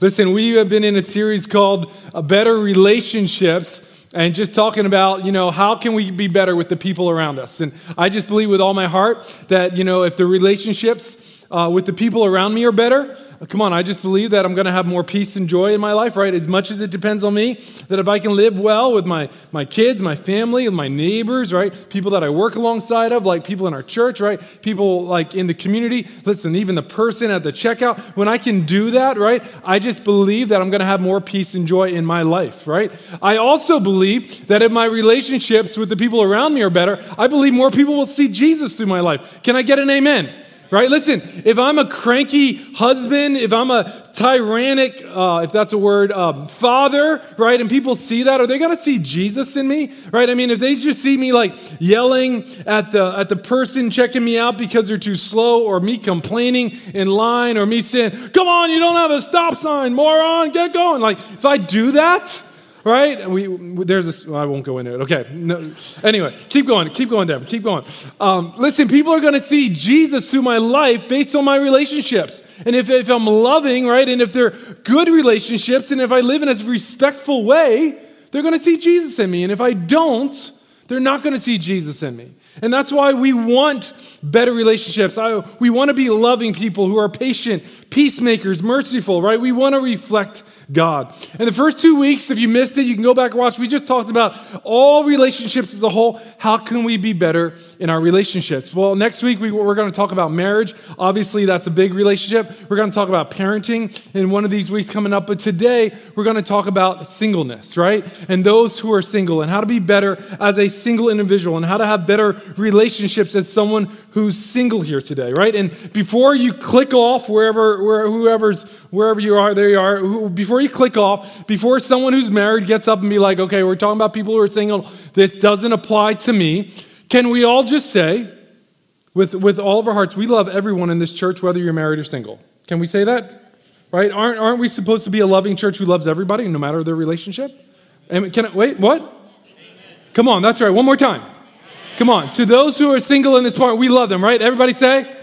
Listen, we have been in a series called uh, Better Relationships and just talking about, you know, how can we be better with the people around us? And I just believe with all my heart that, you know, if the relationships uh, with the people around me are better, Come on, I just believe that I'm going to have more peace and joy in my life, right? As much as it depends on me, that if I can live well with my, my kids, my family, and my neighbors, right? People that I work alongside of, like people in our church, right? People like in the community. Listen, even the person at the checkout, when I can do that, right? I just believe that I'm going to have more peace and joy in my life, right? I also believe that if my relationships with the people around me are better, I believe more people will see Jesus through my life. Can I get an amen? Right? Listen, if I'm a cranky husband, if I'm a tyrannic, uh, if that's a word, um, father, right? And people see that, are they going to see Jesus in me, right? I mean, if they just see me like yelling at the at the person checking me out because they're too slow, or me complaining in line, or me saying, "Come on, you don't have a stop sign, moron, get going," like if I do that right? We, there's this, well, I won't go into it. Okay. No, anyway, keep going. Keep going, Devin. Keep going. Um, listen, people are going to see Jesus through my life based on my relationships. And if, if I'm loving, right, and if they're good relationships, and if I live in a respectful way, they're going to see Jesus in me. And if I don't, they're not going to see Jesus in me. And that's why we want better relationships. I, we want to be loving people who are patient, peacemakers, merciful, right? We want to reflect God. In the first two weeks, if you missed it, you can go back and watch. We just talked about all relationships as a whole. How can we be better in our relationships? Well, next week we, are going to talk about marriage. Obviously, that's a big relationship. We're going to talk about parenting in one of these weeks coming up. But today, we're going to talk about singleness, right? And those who are single and how to be better as a single individual and how to have better relationships as someone who's single here today, right? And before you click off wherever, where, whoever's, wherever you are, there you are, before before you click off, before someone who's married gets up and be like, okay, we're talking about people who are single, this doesn't apply to me, can we all just say, with, with all of our hearts, we love everyone in this church, whether you're married or single? Can we say that? Right? Aren't, aren't we supposed to be a loving church who loves everybody, no matter their relationship? And can I, wait, what? Come on, that's right. One more time. Come on. To those who are single in this point, we love them, right? Everybody say?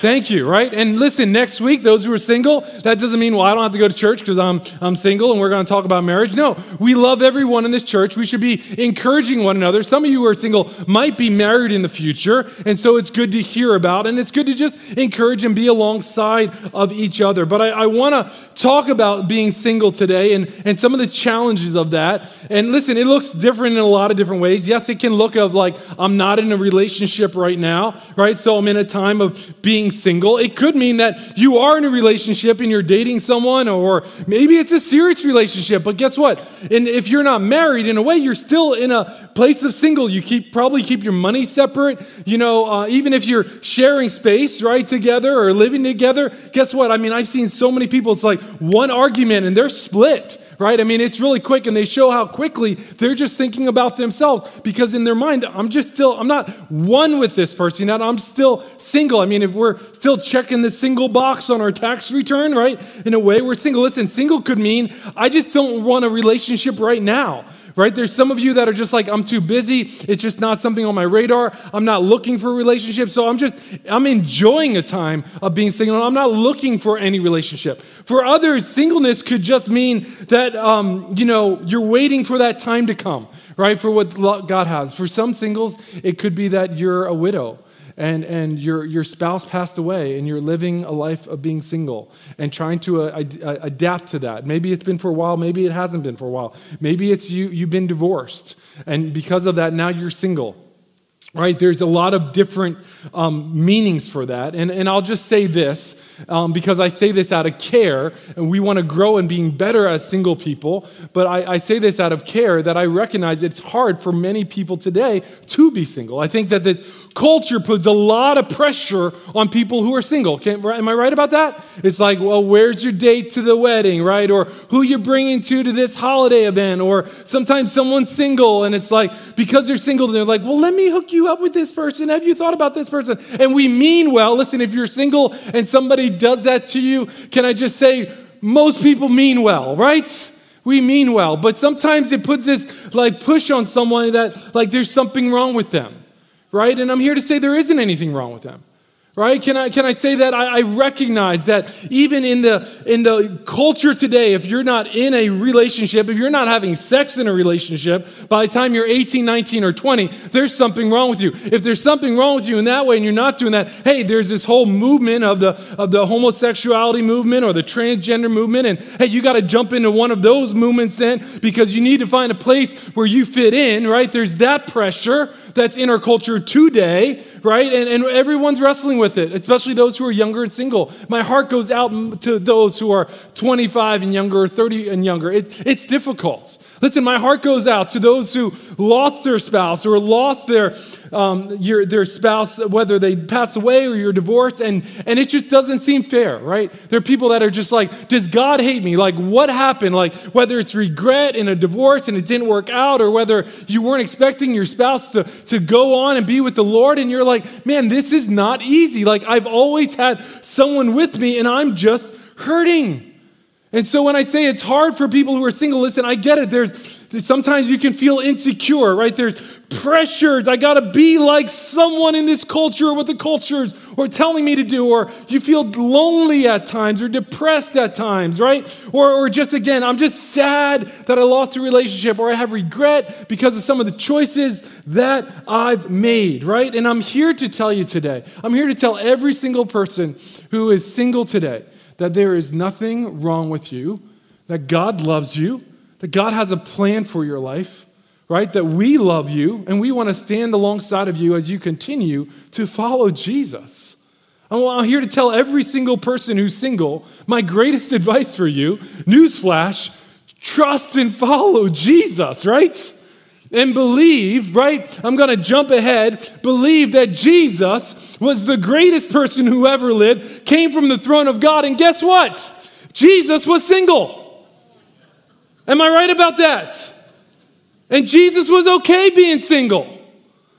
Thank you, right? And listen, next week, those who are single, that doesn't mean, well, I don't have to go to church because I'm, I'm single and we're going to talk about marriage. No, we love everyone in this church. We should be encouraging one another. Some of you who are single might be married in the future, and so it's good to hear about, and it's good to just encourage and be alongside of each other. But I, I want to talk about being single today and, and some of the challenges of that. And listen, it looks different in a lot of different ways. Yes, it can look of like, I'm not in a relationship right now, right? So I'm in a time of being being single. It could mean that you are in a relationship and you're dating someone, or maybe it's a serious relationship. But guess what? And if you're not married, in a way, you're still in a place of single. You keep probably keep your money separate. You know, uh, even if you're sharing space right together or living together. Guess what? I mean, I've seen so many people. It's like one argument and they're split right? I mean, it's really quick, and they show how quickly they're just thinking about themselves because in their mind, I'm just still, I'm not one with this person, and I'm still single. I mean, if we're still checking the single box on our tax return, right? In a way, we're single. Listen, single could mean I just don't want a relationship right now right? There's some of you that are just like, I'm too busy. It's just not something on my radar. I'm not looking for a relationship. So I'm just, I'm enjoying a time of being single. I'm not looking for any relationship. For others, singleness could just mean that, um, you know, you're waiting for that time to come, right? For what God has. For some singles, it could be that you're a widow and, and your, your spouse passed away and you're living a life of being single and trying to uh, uh, adapt to that. Maybe it's been for a while, maybe it hasn't been for a while. Maybe it's you, you've been divorced, and because of that, now you're single right there's a lot of different um, meanings for that and, and i'll just say this um, because i say this out of care and we want to grow in being better as single people but I, I, say this out of care that i recognize it's hard for many people today to be single i think that this culture puts a lot of pressure on people who are single Can, am i right about that it's like well where's your date to the wedding right or who you're bringing to to this holiday event or sometimes someone's single and it's like because they're single they're like well let me hook you you up with this person? Have you thought about this person? And we mean well. Listen, if you're single and somebody does that to you, can I just say, most people mean well, right? We mean well. But sometimes it puts this like push on someone that like there's something wrong with them, right? And I'm here to say there isn't anything wrong with them right? Can i can i say that? I, I, recognize that even in the in the culture today if you're not in a relationship if you're not having sex in a relationship by the time you're 18 19 or 20 there's something wrong with you. If there's something wrong with you in that way and you're not doing that hey there's this whole movement of the of the homosexuality movement or the transgender movement. And hey you got to jump into one of those movements then because you need to find a place where you fit in right? There's that pressure that's in our culture today right? And, and everyone's wrestling with it, especially those who are younger and single. My heart goes out to those who are 25 and younger or 30 and younger. It, it's difficult. Listen, my heart goes out to those who lost their spouse or lost their, um, your, their spouse, whether they pass away or you're divorced, and, and it just doesn't seem fair, right? There are people that are just like, does God hate me? Like, what happened? Like, whether it's regret in a divorce and it didn't work out, or whether you weren't expecting your spouse to, to go on and be with the Lord, and you're like, man, this is not easy. Like, I've always had someone with me, and I'm just hurting. And so when I say it's hard for people who are single, listen, I get it. There's, there's sometimes you can feel insecure, right? There's pressures. I got to be like someone in this culture or what the cultures or telling me to do, or you feel lonely at times or depressed at times, right? Or, or just again, I'm just sad that I lost a relationship or I have regret because of some of the choices that I've made, right? And I'm here to tell you today, I'm here to tell every single person who is single today that there is nothing wrong with you, that God loves you, that God has a plan for your life, right? That we love you and we want to stand alongside of you as you continue to follow Jesus. I'm here to tell every single person who's single my greatest advice for you newsflash, trust and follow Jesus, right? And believe, right? I'm going to jump ahead. Believe that Jesus was the greatest person who ever lived, came from the throne of God, and guess what? Jesus was single. Am I right about that? And Jesus was okay being single,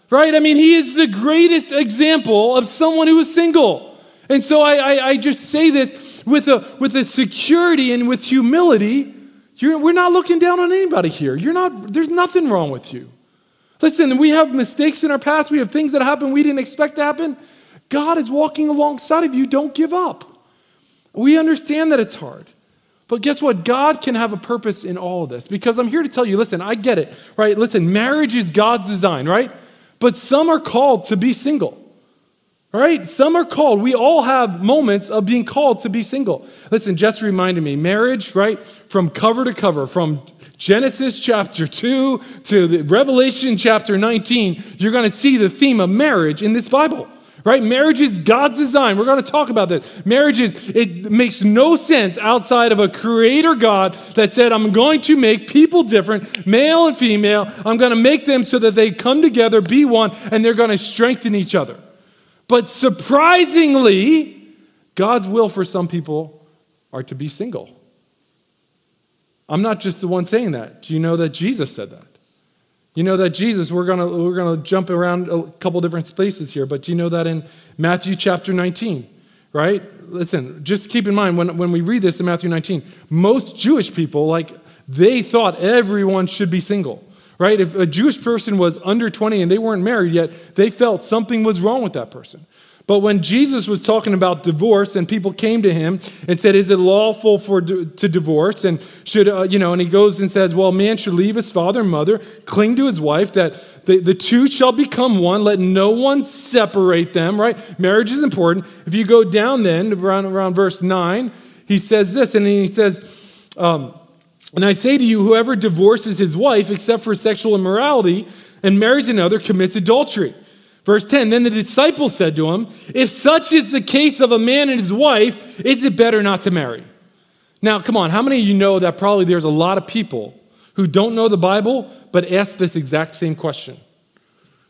right? I mean, he is the greatest example of someone who was single. And so I, I, I just say this with a, with a security and with humility you're, we're not looking down on anybody here. You're not, there's nothing wrong with you. Listen, we have mistakes in our past. We have things that happen we didn't expect to happen. God is walking alongside of you. Don't give up. We understand that it's hard. But guess what? God can have a purpose in all of this because I'm here to tell you listen, I get it, right? Listen, marriage is God's design, right? But some are called to be single. Right? Some are called. We all have moments of being called to be single. Listen, Jess reminded me marriage, right? From cover to cover, from Genesis chapter 2 to Revelation chapter 19, you're going to see the theme of marriage in this Bible. Right? Marriage is God's design. We're going to talk about this. Marriage is, it makes no sense outside of a creator God that said, I'm going to make people different, male and female. I'm going to make them so that they come together, be one, and they're going to strengthen each other. But surprisingly, God's will for some people are to be single. I'm not just the one saying that. Do you know that Jesus said that? You know that Jesus, we're going we're gonna jump around a couple different spaces here, but do you know that in Matthew chapter 19, right? Listen, just keep in mind when, when we read this in Matthew 19, most Jewish people, like, they thought everyone should be single right? If a Jewish person was under 20 and they weren't married yet, they felt something was wrong with that person. But when Jesus was talking about divorce and people came to him and said, Is it lawful for to divorce? And should, uh, you know, and he goes and says, Well, man should leave his father and mother, cling to his wife, that the, the two shall become one. Let no one separate them, right? Marriage is important. If you go down then, around, around verse 9, he says this, and he says, um, and I say to you, whoever divorces his wife except for sexual immorality and marries another commits adultery. Verse 10 Then the disciples said to him, If such is the case of a man and his wife, is it better not to marry? Now, come on, how many of you know that probably there's a lot of people who don't know the Bible but ask this exact same question?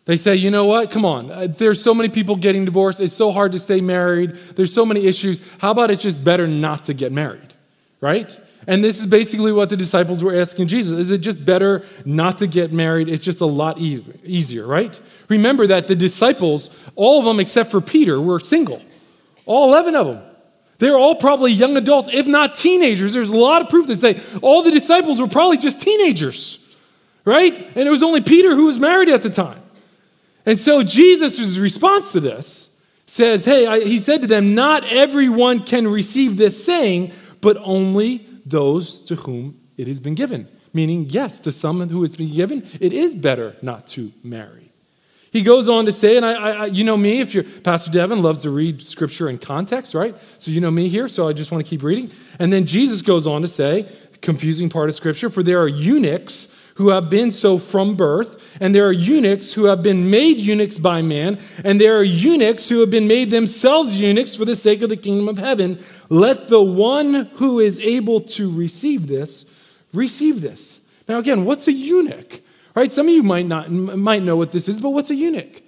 They say, you know what? Come on. Uh, there's so many people getting divorced. It's so hard to stay married. There's so many issues. How about it's just better not to get married? Right? And this is basically what the disciples were asking Jesus. Is it just better not to get married? It's just a lot e- easier, right? Remember that the disciples, all of them except for Peter, were single. All 11 of them. They're all probably young adults, if not teenagers. There's a lot of proof that say all the disciples were probably just teenagers, right? And it was only Peter who was married at the time. And so Jesus' response to this says, Hey, I, he said to them, Not everyone can receive this saying, but only those to whom it has been given. Meaning, yes, to someone who it's been given, it is better not to marry. He goes on to say, and I, I, you know me, if you're Pastor Devin loves to read scripture in context, right? So you know me here, so I just want to keep reading. And then Jesus goes on to say, confusing part of scripture, for there are eunuchs who have been so from birth, and there are eunuchs who have been made eunuchs by man, and there are eunuchs who have been made themselves eunuchs for the sake of the kingdom of heaven. Let the one who is able to receive this receive this. Now, again, what's a eunuch? Right? Some of you might not might know what this is, but what's a eunuch?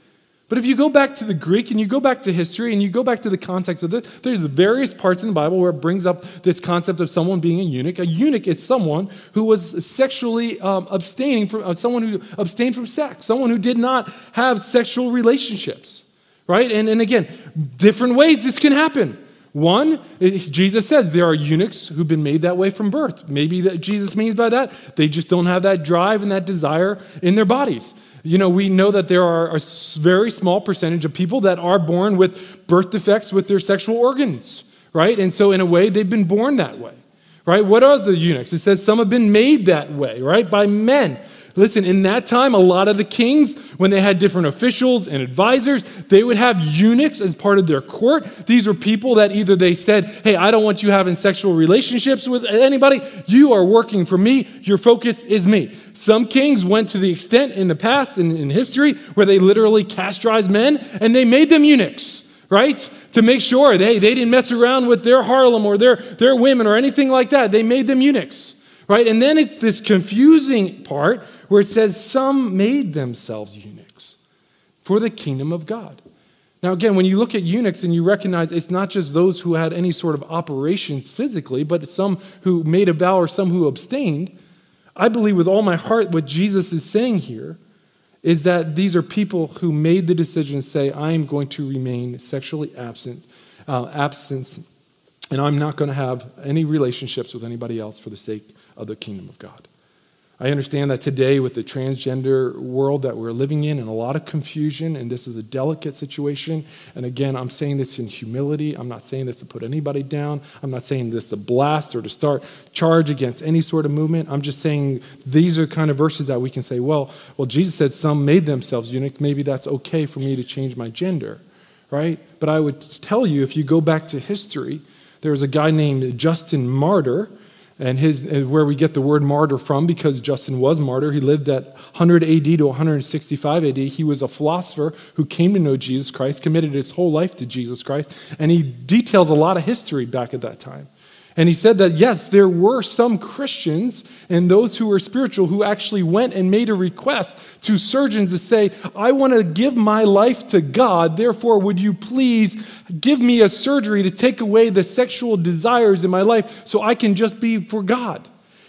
But if you go back to the Greek and you go back to history and you go back to the context of this, there's various parts in the Bible where it brings up this concept of someone being a eunuch. A eunuch is someone who was sexually um, abstaining from, uh, someone who abstained from sex, someone who did not have sexual relationships, right? And, and again, different ways this can happen. One, Jesus says there are eunuchs who've been made that way from birth. Maybe that Jesus means by that they just don't have that drive and that desire in their bodies. You know, we know that there are a very small percentage of people that are born with birth defects with their sexual organs, right? And so, in a way, they've been born that way, right? What are the eunuchs? It says some have been made that way, right? By men. Listen, in that time, a lot of the kings, when they had different officials and advisors, they would have eunuchs as part of their court. These were people that either they said, Hey, I don't want you having sexual relationships with anybody. You are working for me. Your focus is me. Some kings went to the extent in the past, in, in history, where they literally castrized men and they made them eunuchs right? To make sure they, they didn't mess around with their Harlem or their, their women or anything like that. They made them eunuchs, right? And then it's this confusing part where it says, Some made themselves eunuchs for the kingdom of God. Now, again, when you look at eunuchs and you recognize it's not just those who had any sort of operations physically, but some who made a vow or some who abstained, I believe with all my heart what Jesus is saying here is that these are people who made the decision to say, I am going to remain sexually absent, uh, absence, and I'm not going to have any relationships with anybody else for the sake of the kingdom of God. I understand that today, with the transgender world that we're living in, and a lot of confusion, and this is a delicate situation. And again, I'm saying this in humility. I'm not saying this to put anybody down. I'm not saying this to blast or to start charge against any sort of movement. I'm just saying these are kind of verses that we can say, well, well, Jesus said some made themselves eunuchs. Maybe that's okay for me to change my gender, right? But I would tell you, if you go back to history, there was a guy named Justin Martyr and his, where we get the word martyr from because Justin was martyr. He lived at 100 AD to 165 AD. He was a philosopher who came to know Jesus Christ, committed his whole life to Jesus Christ, and he details a lot of history back at that time. And he said that, yes, there were some Christians and those who were spiritual who actually went and made a request to surgeons to say, I want to give my life to God. Therefore, would you please give me a surgery to take away the sexual desires in my life so I can just be for God?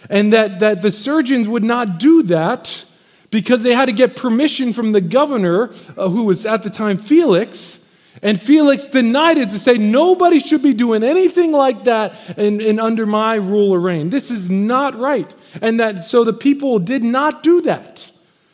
And that, that the surgeons would not do that because they had to get permission from the governor, uh, who was at the time Felix and Felix denied it to say, nobody should be doing anything like that in, in under my rule or reign. This is not right. And that so the people did not do that.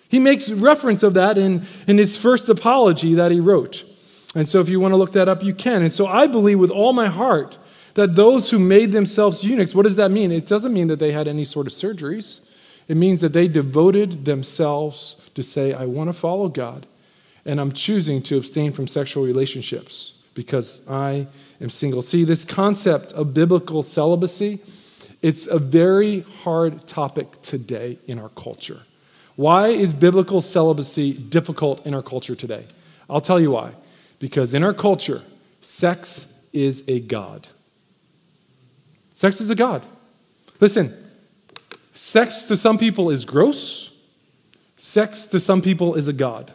He makes reference of that in, in his first apology that he wrote. And so if you want to look that up, you can. And so I believe with all my heart that those who made themselves eunuchs, what does that mean? It doesn't mean that they had any sort of surgeries. It means that they devoted themselves to say, I want to follow God and I'm choosing to abstain from sexual relationships because I am single. See, this concept of biblical celibacy, it's a very hard topic today in our culture. Why is biblical celibacy difficult in our culture today? I'll tell you why. Because in our culture, sex is a God. Sex is a God. Listen, sex to some people is gross, sex to some people is a God.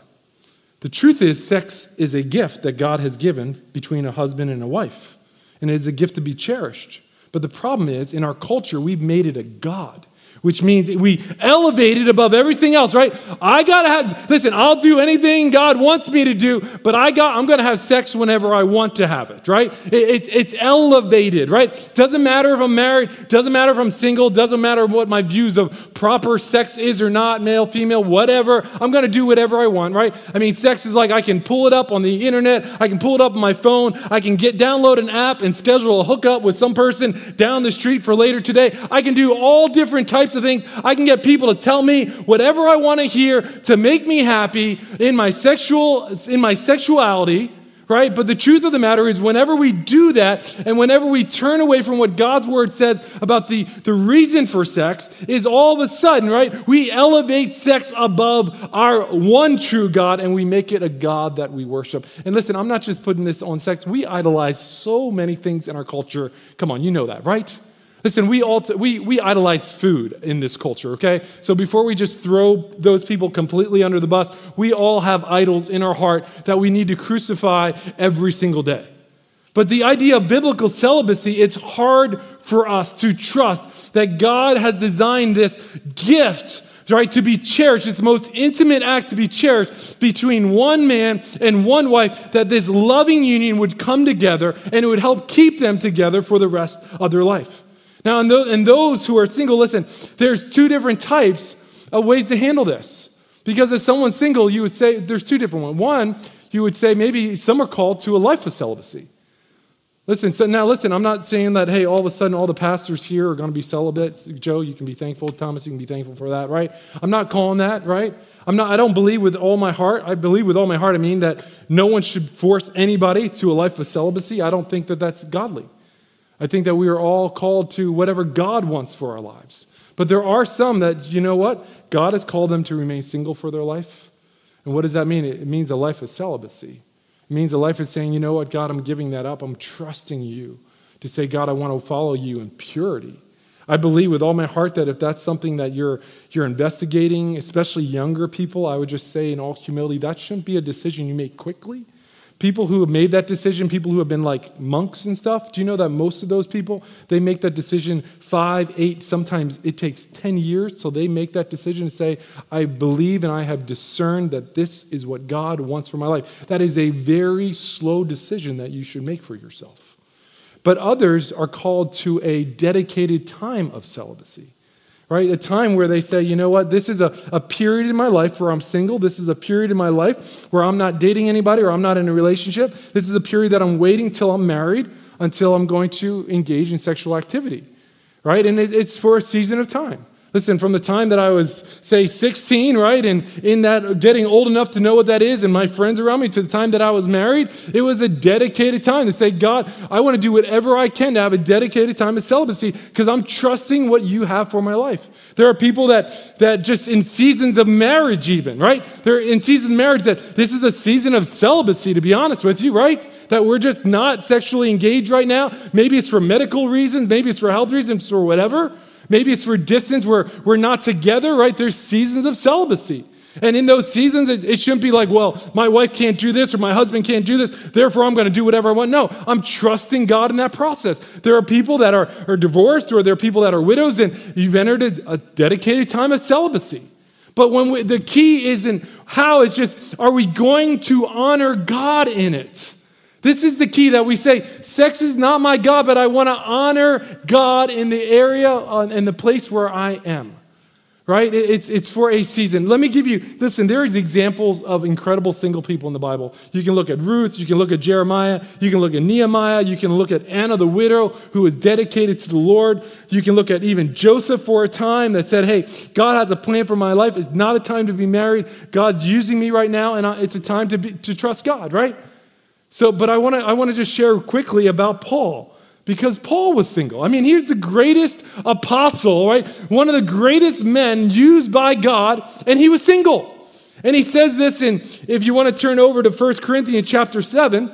The truth is, sex is a gift that God has given between a husband and a wife, and it is a gift to be cherished. But the problem is, in our culture, we've made it a God. Which means we elevate it above everything else, right? I gotta have, listen, I'll do anything God wants me to do, but I got, I'm gonna have sex whenever I want to have it, right? It, it's, it's elevated, right? Doesn't matter if I'm married, doesn't matter if I'm single, doesn't matter what my views of proper sex is or not, male, female, whatever. I'm gonna do whatever I want, right? I mean, sex is like I can pull it up on the internet, I can pull it up on my phone, I can get download an app and schedule a hookup with some person down the street for later today. I can do all different types types of things. I can get people to tell me whatever I want to hear to make me happy in my sexual in my sexuality, right? But the truth of the matter is whenever we do that and whenever we turn away from what God's word says about the, the reason for sex is all of a sudden, right? We elevate sex above our one true God and we make it a God that we worship. And listen, I'm not just putting this on sex. We idolize so many things in our culture. Come on, you know that, right? Listen, we, all t- we, we idolize food in this culture, okay? So before we just throw those people completely under the bus, we all have idols in our heart that we need to crucify every single day. But the idea of biblical celibacy, it's hard for us to trust that God has designed this gift, right, to be cherished, this most intimate act to be cherished between one man and one wife, that this loving union would come together and it would help keep them together for the rest of their life. Now, in those, in those who are single, listen, there's two different types of ways to handle this. Because if someone's single, you would say there's two different ones. One, you would say maybe some are called to a life of celibacy. Listen, so now listen, I'm not saying that, hey, all of a sudden all the pastors here are going to be celibate. Joe, you can be thankful. Thomas, you can be thankful for that, right? I'm not calling that, right? I'm not, I don't believe with all my heart. I believe with all my heart, I mean that no one should force anybody to a life of celibacy. I don't think that that's godly. I think that we are all called to whatever God wants for our lives. But there are some that, you know what? God has called them to remain single for their life. And what does that mean? It means a life of celibacy. It means a life of saying, you know what, God, I'm giving that up. I'm trusting you to say, God, I want to follow you in purity. I believe with all my heart that if that's something that you're, you're investigating, especially younger people, I would just say in all humility, that shouldn't be a decision you make quickly. People who have made that decision, people who have been like monks and stuff, do you know that most of those people, they make that decision five, eight, sometimes it takes 10 years. So they make that decision and say, I believe and I have discerned that this is what God wants for my life. That is a very slow decision that you should make for yourself. But others are called to a dedicated time of celibacy right? A time where they say, you know what, this is a, a period in my life where I'm single. This is a period in my life where I'm not dating anybody or I'm not in a relationship. This is a period that I'm waiting till I'm married until I'm going to engage in sexual activity, right? And it, it's for a season of time. Listen, from the time that I was, say, 16, right, and in that getting old enough to know what that is, and my friends around me, to the time that I was married, it was a dedicated time to say, God, I want to do whatever I can to have a dedicated time of celibacy because I'm trusting what you have for my life. There are people that, that just in seasons of marriage, even, right? They're in seasons of marriage that this is a season of celibacy, to be honest with you, right? That we're just not sexually engaged right now. Maybe it's for medical reasons, maybe it's for health reasons, or whatever. Maybe it's for distance where we're not together, right? There's seasons of celibacy. And in those seasons, it, it, shouldn't be like, well, my wife can't do this or my husband can't do this, therefore I'm going to do whatever I want. No, I'm trusting God in that process. There are people that are, are divorced or there are people that are widows, and you've entered a, a dedicated time of celibacy. But when we, the key isn't how, it's just, are we going to honor God in it? This is the key that we say sex is not my God, but I want to honor God in the area, and the place where I am. Right? It's, it's for a season. Let me give you, listen, there is examples of incredible single people in the Bible. You can look at Ruth, you can look at Jeremiah, you can look at Nehemiah, you can look at Anna the widow who was dedicated to the Lord. You can look at even Joseph for a time that said, hey, God has a plan for my life. It's not a time to be married. God's using me right now, and it's a time to, be, to trust God, right? So, but I want to I want to just share quickly about Paul because Paul was single. I mean, he's the greatest apostle, right? One of the greatest men used by God, and he was single. And he says this in if you want to turn over to 1 Corinthians chapter 7,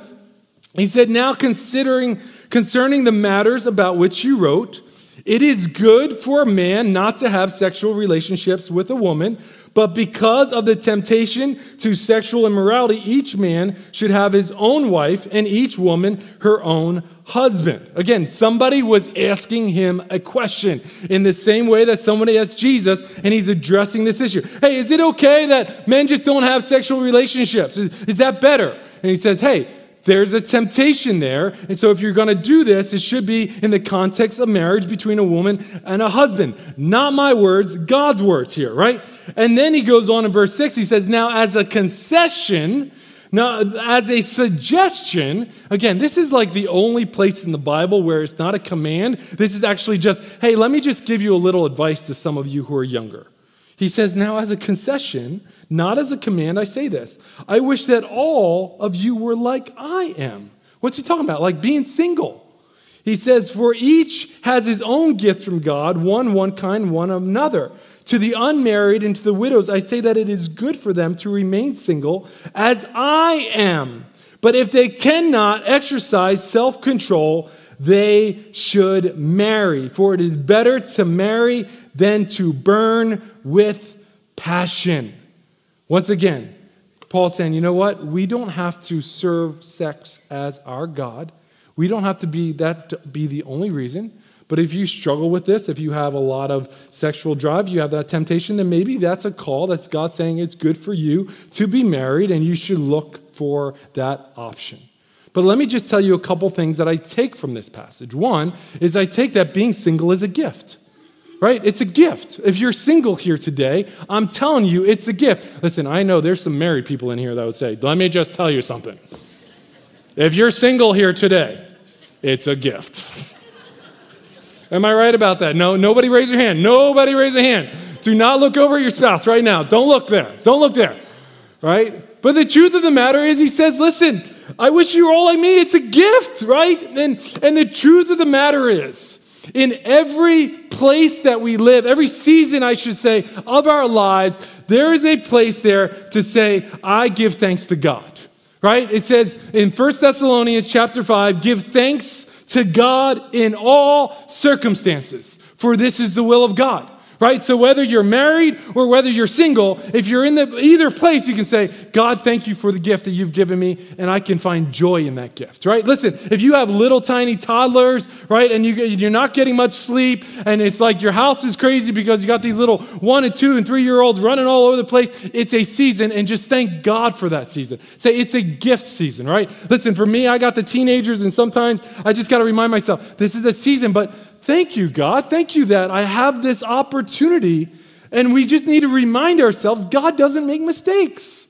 he said, "Now considering concerning the matters about which you wrote, it is good for a man not to have sexual relationships with a woman, But because of the temptation to sexual immorality, each man should have his own wife and each woman her own husband. Again, somebody was asking him a question in the same way that somebody asked Jesus, and he's addressing this issue. Hey, is it okay that men just don't have sexual relationships? Is, that better? And he says, hey, there's a temptation there. And so, if you're going to do this, it should be in the context of marriage between a woman and a husband. Not my words, God's words here, right? And then he goes on in verse 6, he says, Now, as a concession, now, as a suggestion, again, this is like the only place in the Bible where it's not a command. This is actually just, hey, let me just give you a little advice to some of you who are younger. He says, Now, as a concession, not as a command, I say this. I wish that all of you were like I am. What's he talking about? Like being single. He says, For each has his own gift from God, one one kind, one another. To the unmarried and to the widows, I say that it is good for them to remain single as I am. But if they cannot exercise self control, they should marry. For it is better to marry than to burn with passion. Once again, Paul's saying, you know what? We don't have to serve sex as our God. We don't have to be that to be the only reason. But if you struggle with this, if you have a lot of sexual drive, you have that temptation, then maybe that's a call. That's God saying it's good for you to be married and you should look for that option. But let me just tell you a couple things that I take from this passage. One is I take that being single is a gift right? It's a gift. If you're single here today, I'm telling you, it's a gift. Listen, I know there's some married people in here that would say, let me just tell you something. If you're single here today, it's a gift. Am I right about that? No, nobody raise your hand. Nobody raise a hand. Do not look over at your spouse right now. Don't look there. Don't look there. Right? But the truth of the matter is, he says, listen, I wish you were all like me. It's a gift, right? And, and the truth of the matter is, in every place that we live, every season, I should say, of our lives, there is a place there to say, I give thanks to God. Right? It says in 1 Thessalonians chapter 5, give thanks to God in all circumstances, for this is the will of God right? So whether you're married or whether you're single, if you're in the, either place, you can say, God, thank you for the gift that you've given me, and I can find joy in that gift, right? Listen, if you have little tiny toddlers, right, and you, you're not getting much sleep, and it's like your house is crazy because you got these little one and two and three year olds running all over the place, it's a season, and just thank God for that season. Say, it's a gift season, right? Listen, for me, I got the teenagers, and sometimes I just got to remind myself, this is a season, but Thank you, God. Thank you that I have this opportunity. And we just need to remind ourselves God doesn't make mistakes.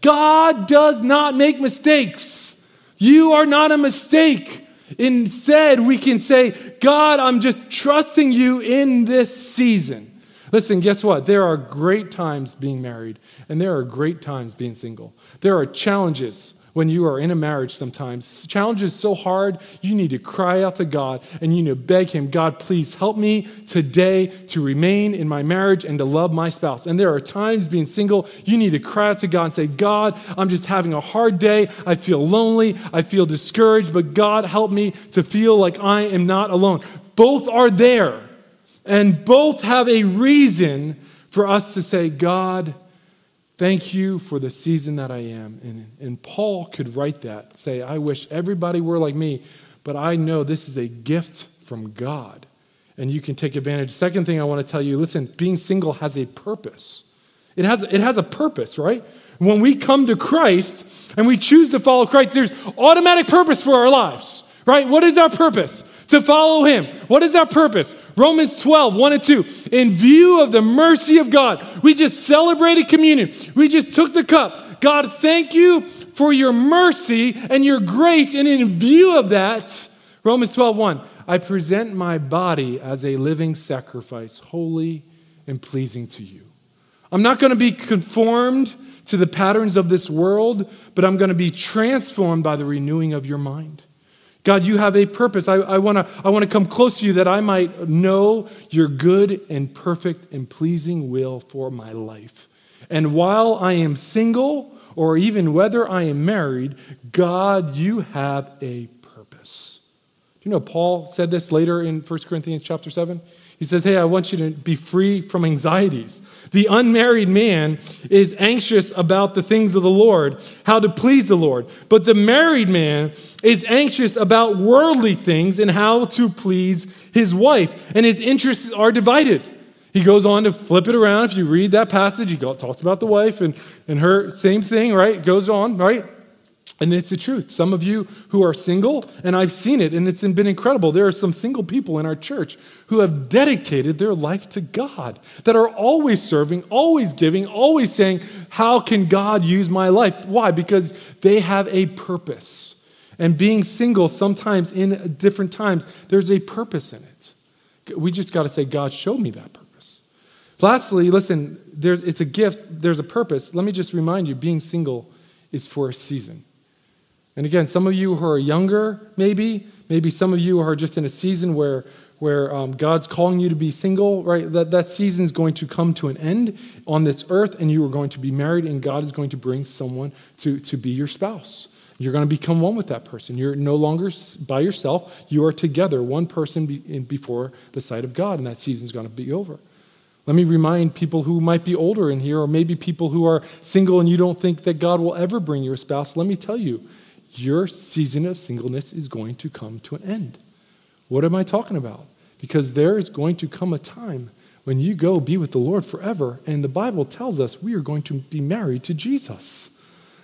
God does not make mistakes. You are not a mistake. Instead, we can say, God, I'm just trusting you in this season. Listen, guess what? There are great times being married, and there are great times being single. There are challenges when you are in a marriage sometimes. Challenge is so hard, you need to cry out to God and you need to beg Him, God, please help me today to remain in my marriage and to love my spouse. And there are times being single, you need to cry out to God and say, God, I'm just having a hard day. I feel lonely. I feel discouraged, but God, help me to feel like I am not alone. Both are there, and both have a reason for us to say, God, Thank you for the season that I am. And, and Paul could write that, say, I wish everybody were like me, but I know this is a gift from God. And you can take advantage. Second thing I want to tell you listen, being single has a purpose. It has, it has a purpose, right? When we come to Christ and we choose to follow Christ, there's automatic purpose for our lives, right? What is our purpose? To follow him. What is our purpose? Romans 12, 1 and 2. In view of the mercy of God, we just celebrated communion. We just took the cup. God, thank you for your mercy and your grace. And in view of that, Romans 12, 1, I present my body as a living sacrifice, holy and pleasing to you. I'm not going to be conformed to the patterns of this world, but I'm going to be transformed by the renewing of your mind. God, you have a purpose. I, I want to I wanna come close to you that I might know your good and perfect and pleasing will for my life. And while I am single, or even whether I am married, God, you have a purpose. Do You know, Paul said this later in 1 Corinthians chapter 7. He says, Hey, I want you to be free from anxieties. The unmarried man is anxious about the things of the Lord, how to please the Lord. But the married man is anxious about worldly things and how to please his wife. And his interests are divided. He goes on to flip it around. If you read that passage, he talks about the wife and, and her, same thing, right? Goes on, right? And it's the truth. Some of you who are single, and I've seen it, and it's been incredible. There are some single people in our church who have dedicated their life to God, that are always serving, always giving, always saying, How can God use my life? Why? Because they have a purpose. And being single, sometimes in different times, there's a purpose in it. We just got to say, God, show me that purpose. Lastly, listen, it's a gift, there's a purpose. Let me just remind you being single is for a season. And again, some of you who are younger, maybe, maybe some of you who are just in a season where, where um, God's calling you to be single, right? That, that season is going to come to an end on this earth, and you are going to be married, and God is going to bring someone to, to be your spouse. You're going to become one with that person. You're no longer by yourself. You are together, one person be, before the sight of God, and that season is going to be over. Let me remind people who might be older in here, or maybe people who are single and you don't think that God will ever bring you a spouse. Let me tell you, your season of singleness is going to come to an end. What am I talking about? Because there is going to come a time when you go be with the Lord forever, and the Bible tells us we are going to be married to Jesus.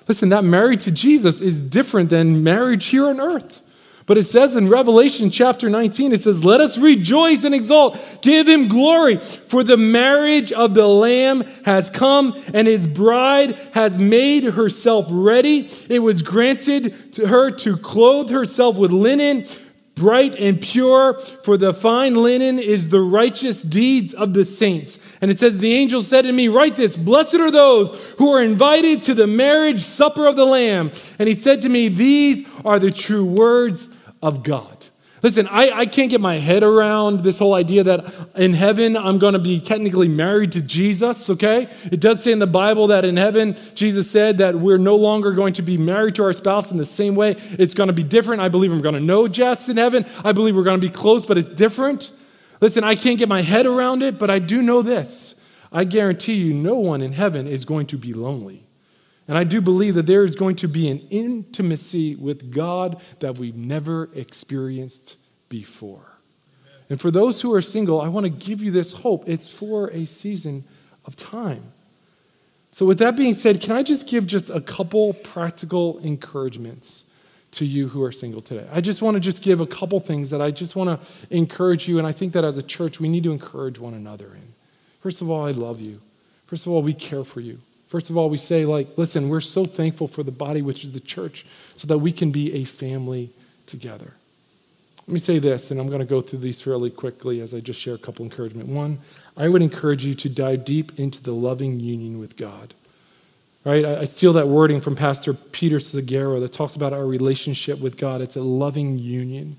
Listen, that married to Jesus is different than marriage here on earth. But it says in Revelation chapter 19, it says, Let us rejoice and exult, give him glory, for the marriage of the Lamb has come, and his bride has made herself ready. It was granted to her to clothe herself with linen bright and pure, for the fine linen is the righteous deeds of the saints. And it says, The angel said to me, Write this, blessed are those who are invited to the marriage supper of the Lamb. And he said to me, These are the true words of God. Listen, I, I can't get my head around this whole idea that in heaven I'm going to be technically married to Jesus, okay? It does say in the Bible that in heaven, Jesus said that we're no longer going to be married to our spouse in the same way. It's going to be different. I believe I'm going to know Jess in heaven. I believe we're going to be close, but it's different. Listen, I can't get my head around it, but I do know this. I guarantee you, no one in heaven is going to be lonely. And I do believe that there is going to be an intimacy with God that we've never experienced before. And for those who are single, I want to give you this hope. It's for a season of time. So, with that being said, can I just give just a couple practical encouragements to you who are single today? I just want to just give a couple things that I just want to encourage you, and I think that as a church, we need to encourage one another in. First of all, I love you. First of all, we care for you. First of all, we say, like, listen, we're so thankful for the body, which is the church, so that we can be a family together. Let me say this, and I'm going to go through these fairly quickly as I just share a couple encouragement. One, I would encourage you to dive deep into the loving union with God. Right? I steal that wording from Pastor Peter Scazzero that talks about our relationship with God. It's a loving union.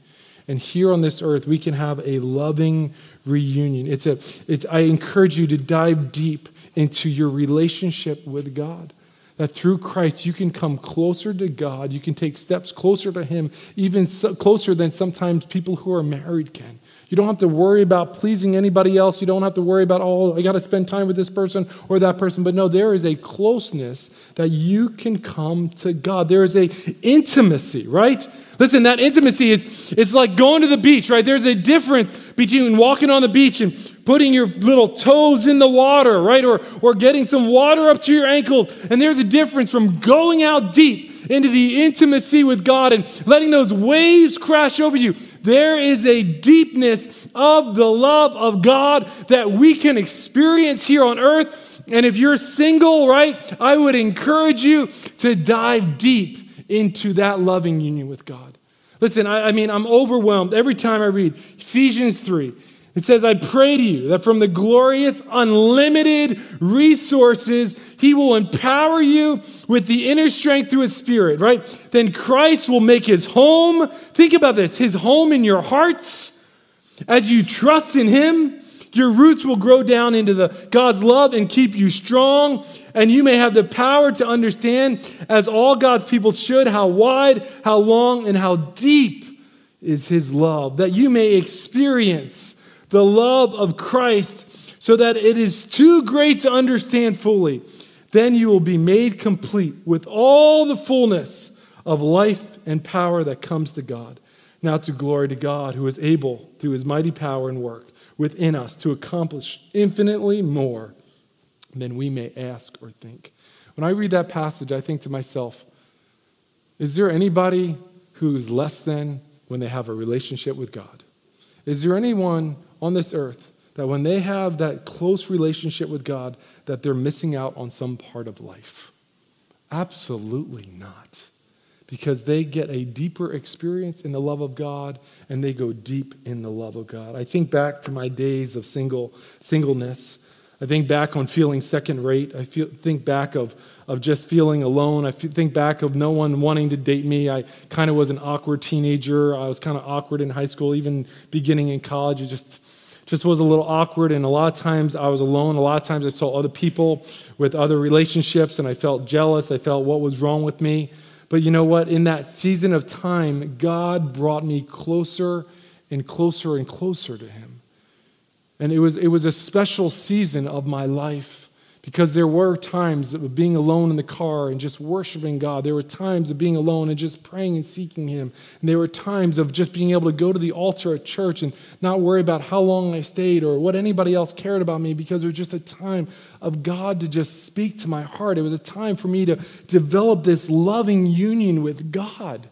And here on this earth, we can have a loving reunion. It's a, it's, I encourage you to dive deep into your relationship with God. That through Christ, you can come closer to God. You can take steps closer to Him, even so, closer than sometimes people who are married can. You don't have to worry about pleasing anybody else. You don't have to worry about, oh, I got to spend time with this person or that person. But no, there is a closeness that you can come to God. There is a intimacy, right? Listen, that intimacy is it's like going to the beach, right? There's a difference between walking on the beach and putting your little toes in the water, right? Or, or getting some water up to your ankles. And there's a difference from going out deep into the intimacy with God and letting those waves crash over you. There is a deepness of the love of God that we can experience here on earth. And if you're single, right, I would encourage you to dive deep into that loving union with God. Listen, I, I, mean, I'm overwhelmed every time I read Ephesians 3. It says, I pray to you that from the glorious, unlimited resources, He will empower you with the inner strength through His Spirit, right? Then Christ will make His home, think about this, His home in your hearts as you trust in Him your roots will grow down into the God's love and keep you strong, and you may have the power to understand, as all God's people should, how wide, how long, and how deep is his love, that you may experience the love of Christ so that it is too great to understand fully. Then you will be made complete with all the fullness of life and power that comes to God. Now to glory to God, who is able, through his mighty power and work within us, to accomplish infinitely more than we may ask or think. When I read that passage, I think to myself, is there anybody who is less than when they have a relationship with God? Is there anyone on this earth that when they have that close relationship with God, that they're missing out on some part of life? Absolutely not. Because they get a deeper experience in the love of God and they go deep in the love of God. I think back to my days of single singleness. I think back on feeling second rate. I feel, think back of of just feeling alone. I think back of no one wanting to date me. I kind of was an awkward teenager. I was kind of awkward in high school, even beginning in college. It just just was a little awkward and a lot of times i was alone a lot of times i saw other people with other relationships and i felt jealous i felt what was wrong with me but you know what in that season of time god brought me closer and closer and closer to him and it was it was a special season of my life because there were times of being alone in the car and just worshiping God. There were times of being alone and just praying and seeking Him. And there were times of just being able to go to the altar at church and not worry about how long I stayed or what anybody else cared about me because it was just a time of God to just speak to my heart. It was a time for me to develop this loving union with God.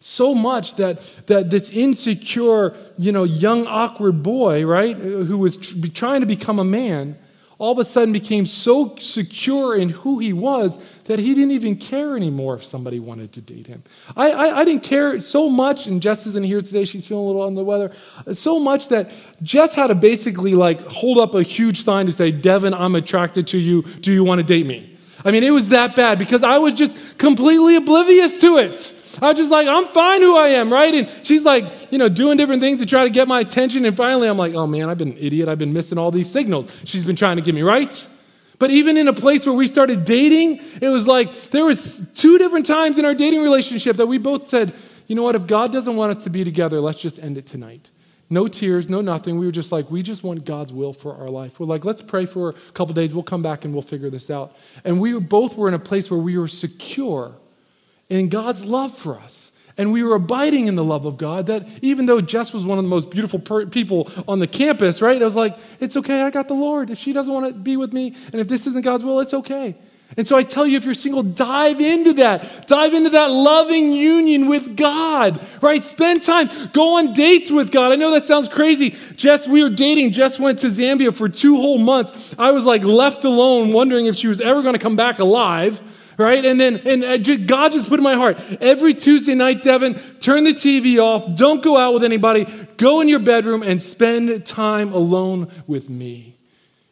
So much that, that this insecure, you know, young, awkward boy, right, who was trying to become a man all of a sudden became so secure in who he was that he didn't even care anymore if somebody wanted to date him. I, I, I, didn't care so much, and Jess isn't here today, she's feeling a little under the weather, so much that Jess had to basically like hold up a huge sign to say, Devin, I'm attracted to you. Do you want to date me? I mean, it was that bad because I was just completely oblivious to it. I was just like, I'm fine who I am, right? And she's like, you know, doing different things to try to get my attention. And finally, I'm like, oh man, I've been an idiot. I've been missing all these signals she's been trying to give me, right? But even in a place where we started dating, it was like there was two different times in our dating relationship that we both said, you know what, if God doesn't want us to be together, let's just end it tonight. No tears, no nothing. We were just like, we just want God's will for our life. We're like, let's pray for a couple days. We'll come back and we'll figure this out. And we both were in a place where we were secure in God's love for us. And we were abiding in the love of God that even though Jess was one of the most beautiful per- people on the campus, right? I was like, it's okay, I got the Lord. If she doesn't want to be with me, and if this isn't God's will, it's okay. And so I tell you, if you're single, dive into that. Dive into that loving union with God, right? Spend time. Go on dates with God. I know that sounds crazy. Jess, we were dating. Jess went to Zambia for two whole months. I was like left alone, wondering if she was ever going to come back alive right? And then and God just put in my heart every Tuesday night, Devin, turn the TV off. Don't go out with anybody. Go in your bedroom and spend time alone with me.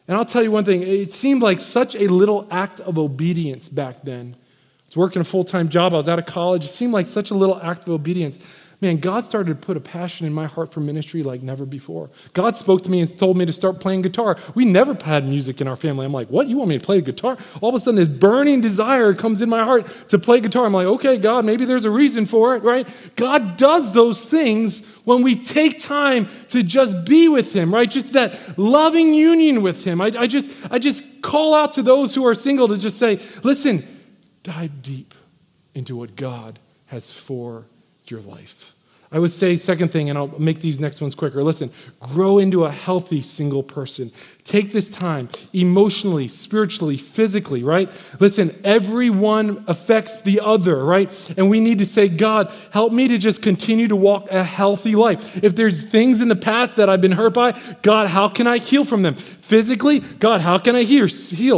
And I'll tell you one thing it seemed like such a little act of obedience back then. I was working a full time job, I was out of college. It seemed like such a little act of obedience man, God started to put a passion in my heart for ministry like never before. God spoke to me and told me to start playing guitar. We never had music in our family. I'm like, what? You want me to play guitar? All of a sudden, this burning desire comes in my heart to play guitar. I'm like, okay, God, maybe there's a reason for it, right? God does those things when we take time to just be with Him, right? Just that loving union with Him. I, I just, I just call out to those who are single to just say, listen, dive deep into what God has for your life. I would say, second thing, and I'll make these next ones quicker. Listen, grow into a healthy single person. Take this time emotionally, spiritually, physically, right? Listen, everyone affects the other, right? And we need to say, God, help me to just continue to walk a healthy life. If there's things in the past that I've been hurt by, God, how can I heal from them? Physically, God, how can I heal?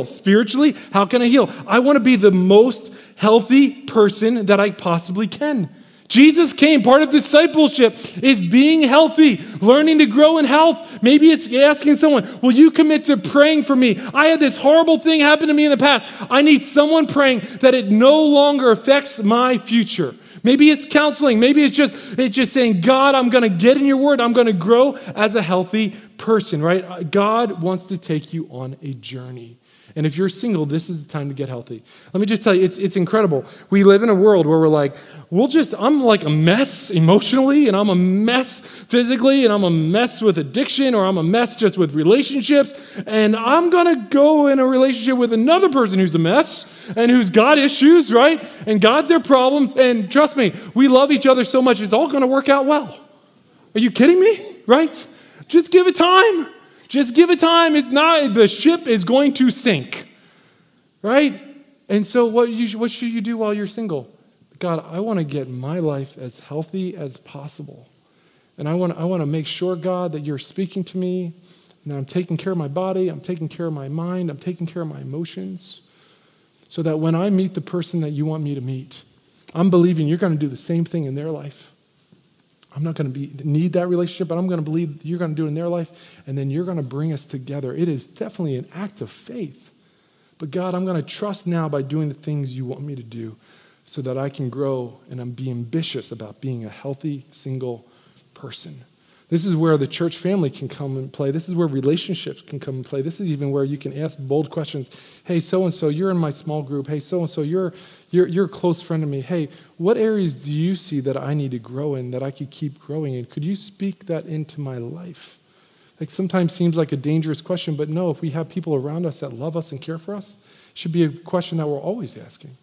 Spiritually, how can I heal? I want to be the most healthy person that I possibly can. Jesus came. Part of discipleship is being healthy, learning to grow in health. Maybe it's asking someone, Will you commit to praying for me? I had this horrible thing happen to me in the past. I need someone praying that it no longer affects my future. Maybe it's counseling. Maybe it's just, it's just saying, God, I'm going to get in your word. I'm going to grow as a healthy person, right? God wants to take you on a journey. And if you're single, this is the time to get healthy. Let me just tell you, it's, it's incredible. We live in a world where we're like, we'll just, I'm like a mess emotionally, and I'm a mess physically, and I'm a mess with addiction, or I'm a mess just with relationships. And I'm going to go in a relationship with another person who's a mess and who's got issues, right? And got their problems. And trust me, we love each other so much, it's all going to work out well. Are you kidding me? Right? Just give it time. Just give it time. It's not, the ship is going to sink, right? And so, what, you, what should you do while you're single? God, I want to get my life as healthy as possible. And I want, I want to make sure, God, that you're speaking to me, and I'm taking care of my body, I'm taking care of my mind, I'm taking care of my emotions, so that when I meet the person that you want me to meet, I'm believing you're going to do the same thing in their life. I'm not going to be, need that relationship, but I'm going to believe you're going to do it in their life, and then you're going to bring us together. It is definitely an act of faith. But God, I'm going to trust now by doing the things you want me to do so that I can grow and I'm be ambitious about being a healthy, single person. This is where the church family can come and play. This is where relationships can come and play. This is even where you can ask bold questions. Hey, so and so, you're in my small group. Hey, so and so, you're you're you're a close friend of me. Hey, what areas do you see that I need to grow in that I could keep growing in? Could you speak that into my life? Like sometimes seems like a dangerous question, but no, if we have people around us that love us and care for us, it should be a question that we're always asking.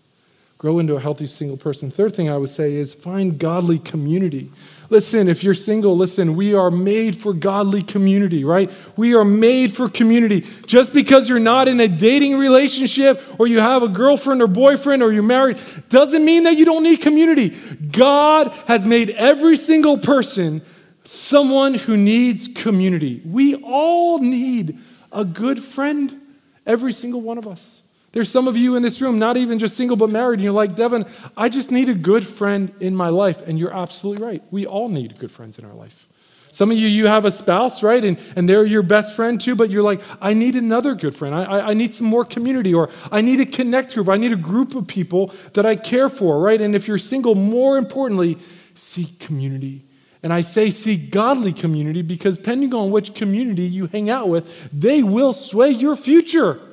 Grow into a healthy single person. Third thing I would say is find godly community. Listen, if you're single, listen, we are made for godly community, right? We are made for community. Just because you're not in a dating relationship or you have a girlfriend or boyfriend or you're married doesn't mean that you don't need community. God has made every single person someone who needs community. We all need a good friend, every single one of us. There's some of you in this room, not even just single but married, and you're like, Devin, I just need a good friend in my life. And you're absolutely right. We all need good friends in our life. Some of you, you have a spouse, right? And, and they're your best friend too, but you're like, I need another good friend. I, I, I need some more community, or I need a connect group. I need a group of people that I care for, right? And if you're single, more importantly, seek community. And I say seek godly community because depending on which community you hang out with, they will sway your future.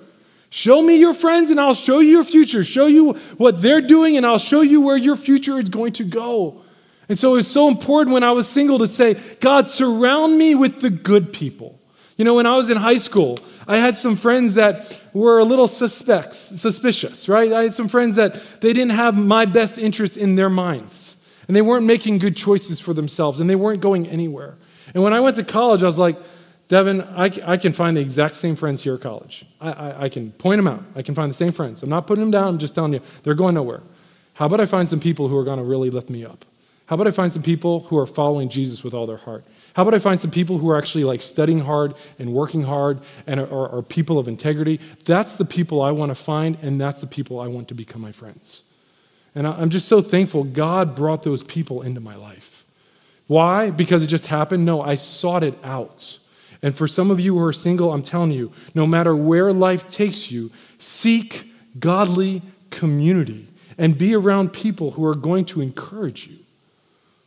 Show me your friends and I'll show you your future. Show you what they're doing and I'll show you where your future is going to go. And so it was so important when I was single to say, God, surround me with the good people. You know, when I was in high school, I had some friends that were a little suspects, suspicious, right? I had some friends that they didn't have my best interest in their minds. And they weren't making good choices for themselves and they weren't going anywhere. And when I went to college, I was like, Devin, I, I can find the exact same friends here at college. I, I, I can point them out. I can find the same friends. I'm not putting them down, I'm just telling you, they're going nowhere. How about I find some people who are going to really lift me up? How about I find some people who are following Jesus with all their heart? How about I find some people who are actually like studying hard and working hard and are, are, are people of integrity? That's the people I want to find, and that's the people I want to become my friends. And I'm just so thankful God brought those people into my life. Why? Because it just happened? No, I sought it out. And for some of you who are single, I'm telling you, no matter where life takes you, seek godly community and be around people who are going to encourage you.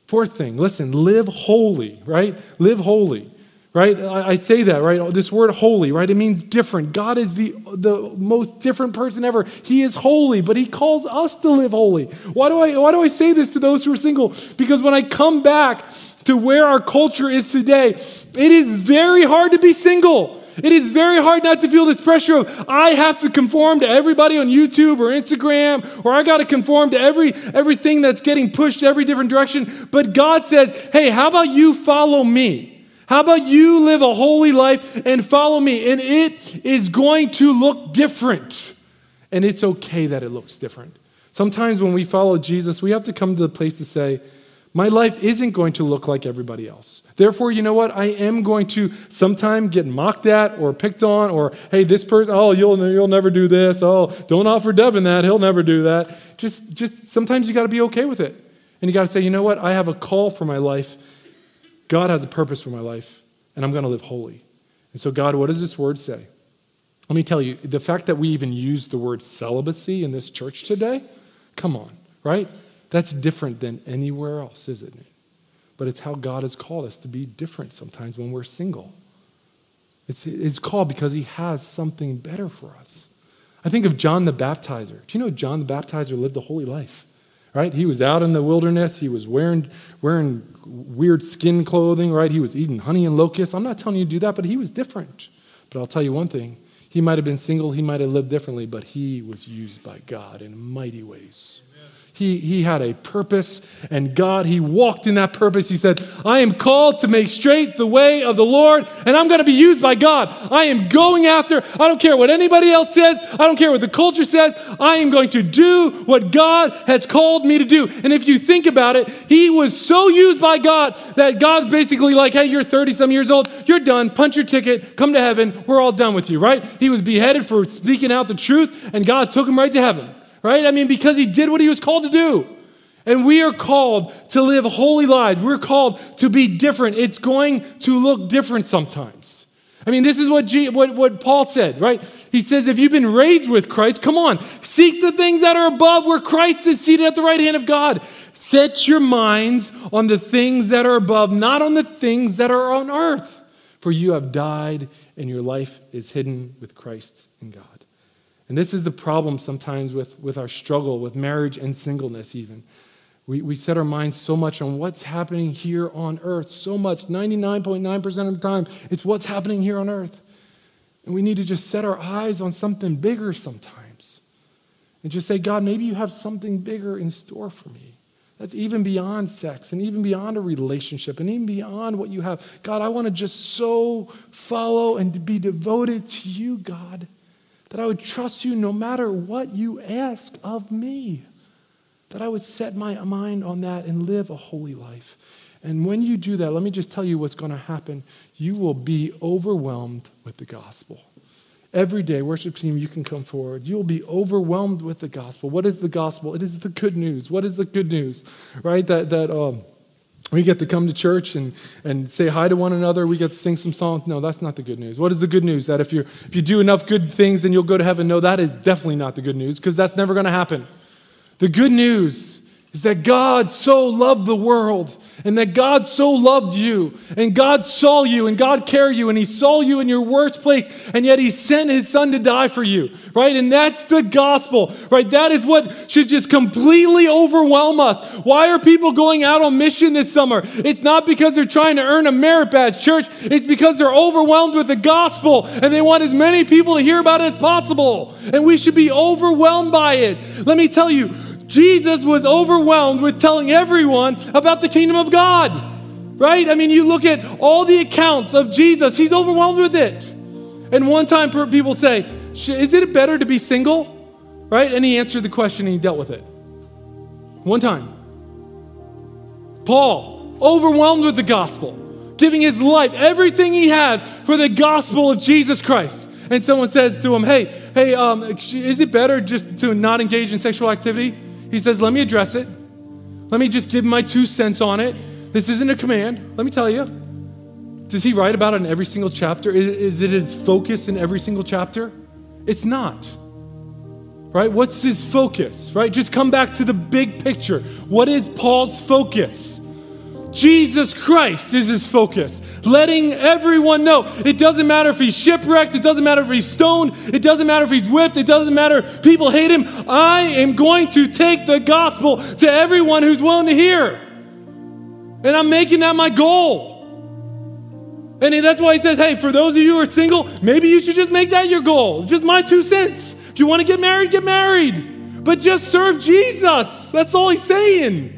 Fourth thing, listen, live holy, right? Live holy, right? I, say that, right? This word holy, right? It means different. God is the, the most different person ever. He is holy, but He calls us to live holy. Why do, I, why do I say this to those who are single? Because when I come back to where our culture is today, it is very hard to be single. It is very hard not to feel this pressure of I have to conform to everybody on YouTube or Instagram, or I got to conform to every everything that's getting pushed every different direction. But God says, "Hey, how about you follow me? How about you live a holy life and follow me? And it is going to look different. And it's okay that it looks different. Sometimes when we follow Jesus, we have to come to the place to say, my life isn't going to look like everybody else. Therefore, you know what? I am going to sometime get mocked at or picked on, or hey, this person, oh, you'll, you'll never do this. Oh, don't offer Devin that. He'll never do that. Just, just sometimes you got to be okay with it. And you got to say, you know what? I have a call for my life. God has a purpose for my life, and I'm going to live holy. And so, God, what does this word say? Let me tell you, the fact that we even use the word celibacy in this church today, come on, right? That's different than anywhere else, isn't it? But it's how God has called us to be different sometimes when we're single. It's, it's called because He has something better for us. I think of John the Baptizer. Do you know John the Baptizer lived a holy life? Right? He was out in the wilderness. He was wearing, wearing weird skin clothing, right? He was eating honey and locusts. I'm not telling you to do that, but he was different. But I'll tell you one thing he might have been single, he might have lived differently, but he was used by God in mighty ways. He, he had a purpose, and God, he walked in that purpose. He said, I am called to make straight the way of the Lord, and I'm going to be used by God. I am going after, I don't care what anybody else says, I don't care what the culture says, I am going to do what God has called me to do. And if you think about it, he was so used by God that God's basically like, hey, you're 30 some years old, you're done, punch your ticket, come to heaven, we're all done with you, right? He was beheaded for speaking out the truth, and God took him right to heaven right? I mean, because he did what he was called to do. And we are called to live holy lives. We're called to be different. It's going to look different sometimes. I mean, this is what, G, what, what Paul said, right? He says, if you've been raised with Christ, come on, seek the things that are above where Christ is seated at the right hand of God. Set your minds on the things that are above, not on the things that are on earth. For you have died, and your life is hidden with Christ in God. And this is the problem sometimes with, with our struggle with marriage and singleness, even. We, we set our minds so much on what's happening here on earth, so much, 99.9% of the time, it's what's happening here on earth. And we need to just set our eyes on something bigger sometimes. And just say, God, maybe you have something bigger in store for me. That's even beyond sex and even beyond a relationship and even beyond what you have. God, I want to just so follow and be devoted to you, God that I would trust you no matter what you ask of me, that I would set my mind on that and live a holy life. And when you do that, let me just tell you what's going to happen. You will be overwhelmed with the gospel. Every day, worship team, you can come forward. You'll be overwhelmed with the gospel. What is the gospel? It is the good news. What is the good news? Right? That, that, um, we get to come to church and, and say hi to one another. We get to sing some songs. No, that's not the good news. What is the good news? That if, you if you do enough good things, then you'll go to heaven. No, that is definitely not the good news because that's never going to happen. The good news is that God so loved the world and that God so loved you and God saw you and God cared you and He saw you in your worst place and yet He sent His Son to die for you, right? And that's the gospel, right? That is what should just completely overwhelm us. Why are people going out on mission this summer? It's not because they're trying to earn a merit badge, church. It's because they're overwhelmed with the gospel and they want as many people to hear about it as possible. And we should be overwhelmed by it. Let me tell you, Jesus was overwhelmed with telling everyone about the kingdom of God. Right? I mean, you look at all the accounts of Jesus, he's overwhelmed with it. And one time people say, Is it better to be single? Right? And he answered the question and he dealt with it. One time. Paul, overwhelmed with the gospel, giving his life, everything he has for the gospel of Jesus Christ. And someone says to him, Hey, hey, um, is it better just to not engage in sexual activity? He says, Let me address it. Let me just give my two cents on it. This isn't a command. Let me tell you. Does he write about it in every single chapter? Is it his focus in every single chapter? It's not. Right? What's his focus? Right? Just come back to the big picture. What is Paul's focus? Jesus Christ is his focus, letting everyone know. It doesn't matter if he's shipwrecked, it doesn't matter if he's stoned, it doesn't matter if he's whipped, it doesn't matter people hate him. I am going to take the gospel to everyone who's willing to hear. And I'm making that my goal. And that's why he says, hey, for those of you who are single, maybe you should just make that your goal. Just my two cents. If you want to get married, get married. But just serve Jesus. That's all he's saying.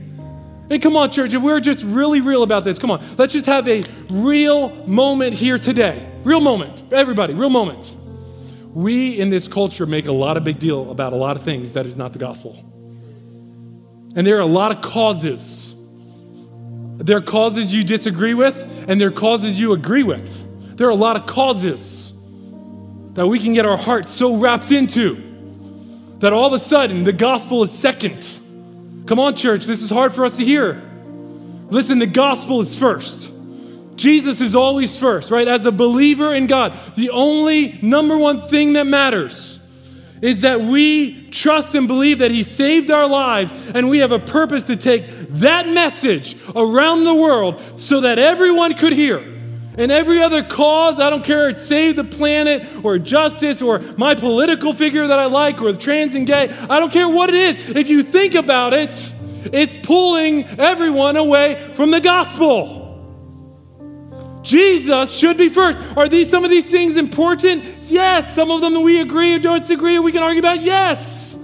Hey, come on, church, if we're just really real about this, come on, let's just have a real moment here today. Real moment. Everybody, real moment. We in this culture make a lot of big deal about a lot of things that is not the gospel. And there are a lot of causes. There are causes you disagree with, and there are causes you agree with. There are a lot of causes that we can get our hearts so wrapped into that all of a sudden the gospel is second Come on, church, this is hard for us to hear. Listen, the gospel is first. Jesus is always first, right? As a believer in God, the only number one thing that matters is that we trust and believe that He saved our lives and we have a purpose to take that message around the world so that everyone could hear. And every other cause, I don't care, it's save the planet or justice or my political figure that I like or trans and gay, I don't care what it is. If you think about it, it's pulling everyone away from the gospel. Jesus should be first. Are these some of these things important? Yes. Some of them we agree or don't disagree, we can argue about. Yes.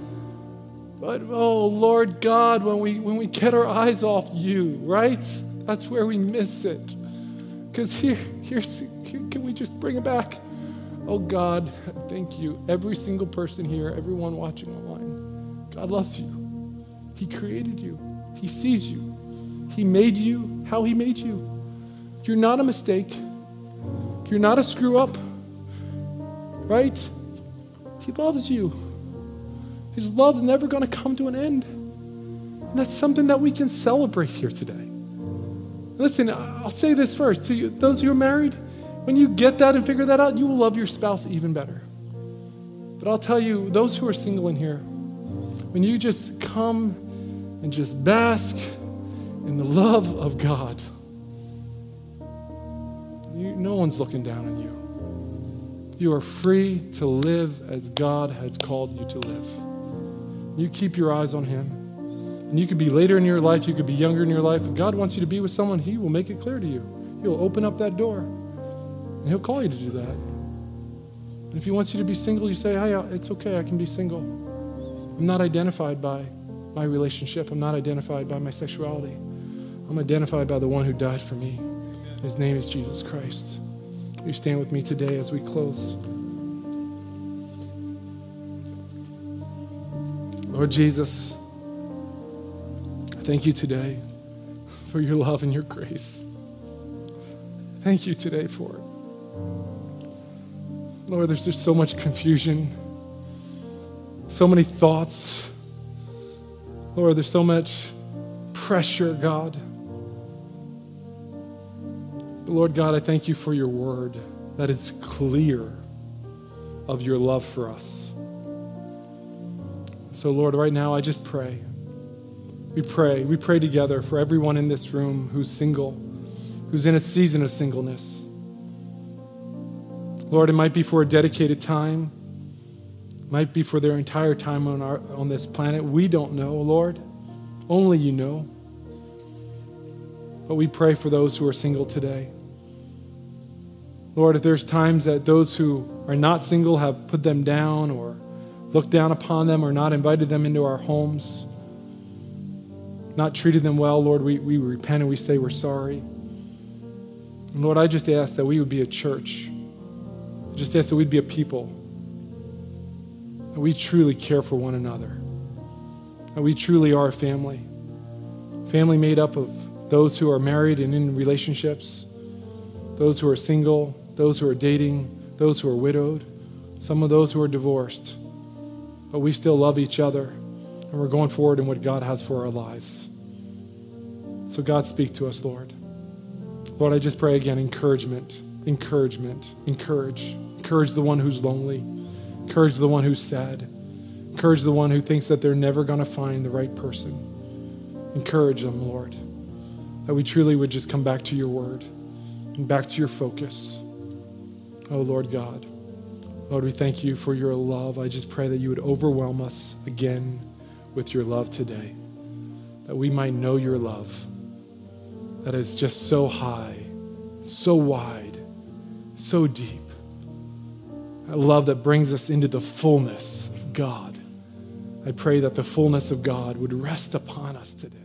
But oh Lord God, when we when we get our eyes off you, right? That's where we miss it. Because here, here's here, can we just bring it back? Oh God, thank you. Every single person here, everyone watching online, God loves you. He created you. He sees you. He made you how He made you. You're not a mistake. You're not a screw up. Right? He loves you. His love's never going to come to an end. And that's something that we can celebrate here today. Listen, I'll say this first to you, those who are married, when you get that and figure that out, you will love your spouse even better. But I'll tell you, those who are single in here, when you just come and just bask in the love of God, you, no one's looking down on you. You are free to live as God has called you to live. You keep your eyes on Him. And you could be later in your life, you could be younger in your life. If God wants you to be with someone, He will make it clear to you. He'll open up that door. And He'll call you to do that. And if He wants you to be single, you say, hey, it's okay, I can be single. I'm not identified by my relationship, I'm not identified by my sexuality. I'm identified by the one who died for me. His name is Jesus Christ. You stand with me today as we close? Lord Jesus, thank you today for your love and your grace. Thank you today for it. Lord, there's just so much confusion, so many thoughts. Lord, there's so much pressure, God. But Lord God, I thank you for your word that is clear of your love for us. So, Lord, right now I just pray. We pray. We pray together for everyone in this room who's single, who's in a season of singleness. Lord, it might be for a dedicated time, might be for their entire time on, our, on this planet. We don't know, Lord. Only you know. But we pray for those who are single today. Lord, if there's times that those who are not single have put them down or looked down upon them or not invited them into our homes, not treated them well, Lord, we, we repent and we say we're sorry. And Lord, I just ask that we would be a church. I just ask that we'd be a people. That we truly care for one another. That we truly are a family. Family made up of those who are married and in relationships, those who are single, those who are dating, those who are widowed, some of those who are divorced. But we still love each other, and we're going forward in what God has for our lives. So, God, speak to us, Lord. Lord, I just pray again encouragement, encouragement, encourage. Encourage the one who's lonely, encourage the one who's sad, encourage the one who thinks that they're never going to find the right person. Encourage them, Lord, that we truly would just come back to your word and back to your focus. Oh, Lord God. Lord, we thank you for your love. I just pray that you would overwhelm us again with your love today, that we might know your love that is just so high, so wide, so deep. A love that brings us into the fullness of God. I pray that the fullness of God would rest upon us today.